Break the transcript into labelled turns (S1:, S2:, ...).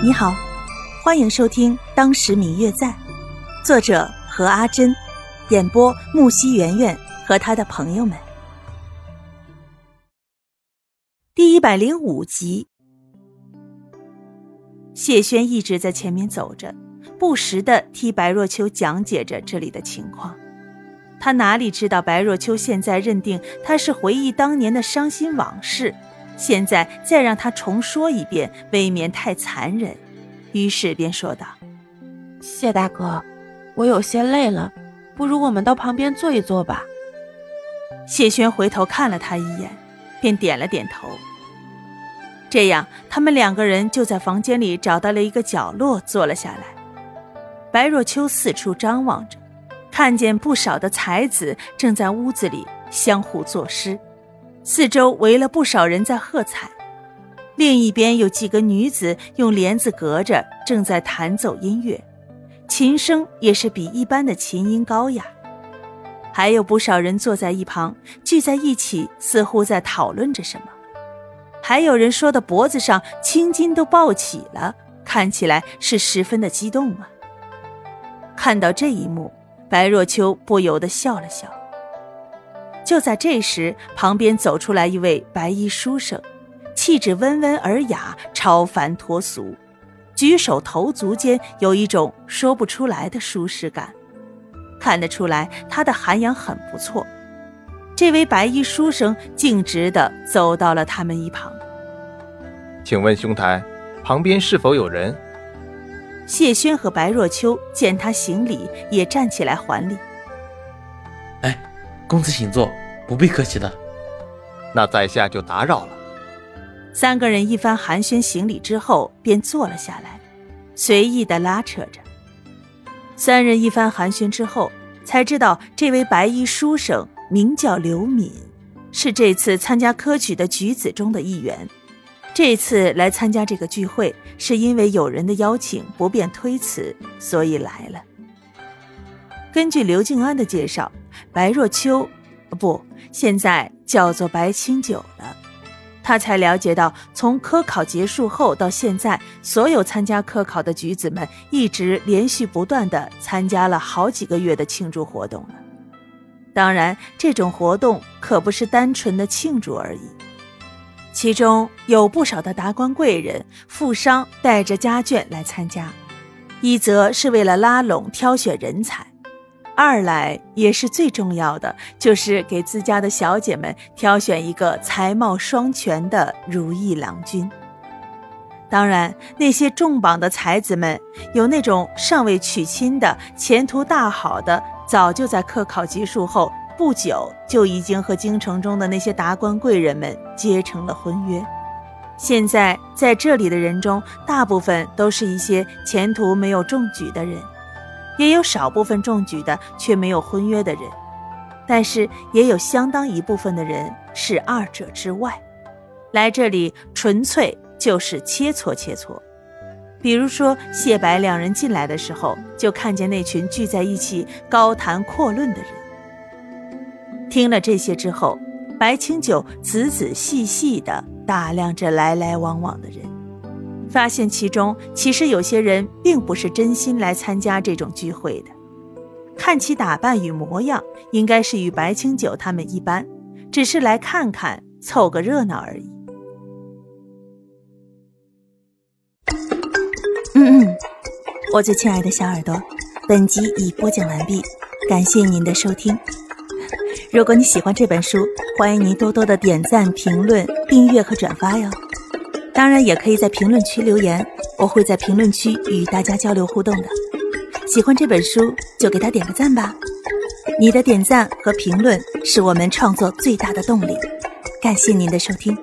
S1: 你好，欢迎收听《当时明月在》，作者何阿珍，演播木西圆圆和他的朋友们。第一百零五集，谢轩一直在前面走着，不时的替白若秋讲解着这里的情况。他哪里知道白若秋现在认定他是回忆当年的伤心往事。现在再让他重说一遍，未免太残忍，于是便说道：“
S2: 谢大哥，我有些累了，不如我们到旁边坐一坐吧。”
S1: 谢轩回头看了他一眼，便点了点头。这样，他们两个人就在房间里找到了一个角落坐了下来。白若秋四处张望着，看见不少的才子正在屋子里相互作诗。四周围了不少人在喝彩，另一边有几个女子用帘子隔着，正在弹奏音乐，琴声也是比一般的琴音高雅。还有不少人坐在一旁，聚在一起，似乎在讨论着什么。还有人说的脖子上青筋都暴起了，看起来是十分的激动啊。看到这一幕，白若秋不由得笑了笑。就在这时，旁边走出来一位白衣书生，气质温文尔雅，超凡脱俗，举手投足间有一种说不出来的舒适感，看得出来他的涵养很不错。这位白衣书生径直地走到了他们一旁，
S3: 请问兄台，旁边是否有人？
S1: 谢轩和白若秋见他行礼，也站起来还礼。
S4: 哎。公子请坐，不必客气的。
S3: 那在下就打扰了。
S1: 三个人一番寒暄行礼之后，便坐了下来，随意的拉扯着。三人一番寒暄之后，才知道这位白衣书生名叫刘敏，是这次参加科举的举子中的一员。这次来参加这个聚会，是因为有人的邀请不便推辞，所以来了。根据刘静安的介绍。白若秋，不，现在叫做白清九了。他才了解到，从科考结束后到现在，所有参加科考的举子们一直连续不断的参加了好几个月的庆祝活动了。当然，这种活动可不是单纯的庆祝而已，其中有不少的达官贵人、富商带着家眷来参加，一则是为了拉拢、挑选人才。二来也是最重要的，就是给自家的小姐们挑选一个才貌双全的如意郎君。当然，那些重榜的才子们，有那种尚未娶亲的，前途大好的，早就在科考结束后不久就已经和京城中的那些达官贵人们结成了婚约。现在在这里的人中，大部分都是一些前途没有中举的人。也有少部分中举的却没有婚约的人，但是也有相当一部分的人是二者之外，来这里纯粹就是切磋切磋。比如说谢白两人进来的时候，就看见那群聚在一起高谈阔论的人。听了这些之后，白清九仔仔细细地打量着来来往往的人。发现其中其实有些人并不是真心来参加这种聚会的，看其打扮与模样，应该是与白清九他们一般，只是来看看凑个热闹而已。嗯嗯，我最亲爱的小耳朵，本集已播讲完毕，感谢您的收听。如果你喜欢这本书，欢迎您多多的点赞、评论、订阅和转发哟。当然也可以在评论区留言，我会在评论区与大家交流互动的。喜欢这本书就给它点个赞吧，你的点赞和评论是我们创作最大的动力。感谢您的收听。